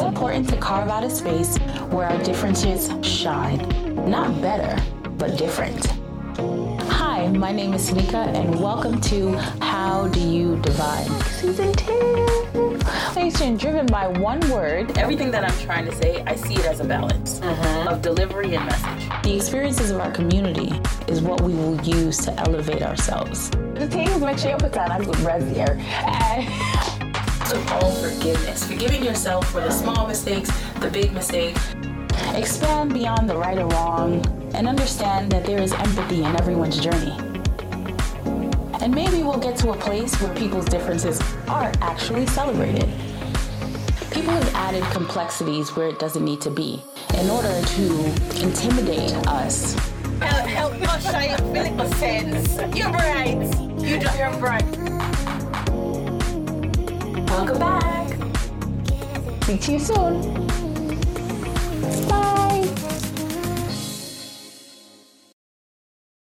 it's important to carve out a space where our differences shine. Not better, but different. Hi, my name is Sanika, and welcome to How Do You Divide? Season 2. Nation driven by one word. Everything that I'm trying to say, I see it as a balance uh-huh. of delivery and message. The experiences of our community is what we will use to elevate ourselves. The things make sure you put on a good brazier. So all forgiveness, forgiving yourself for the small mistakes, the big mistakes. Expand beyond the right or wrong and understand that there is empathy in everyone's journey. And maybe we'll get to a place where people's differences are actually celebrated. People have added complexities where it doesn't need to be in order to intimidate us. Help, help us shine Philip sense. You're bright. You do, you're bright. Welcome back. Speak to you soon. Bye.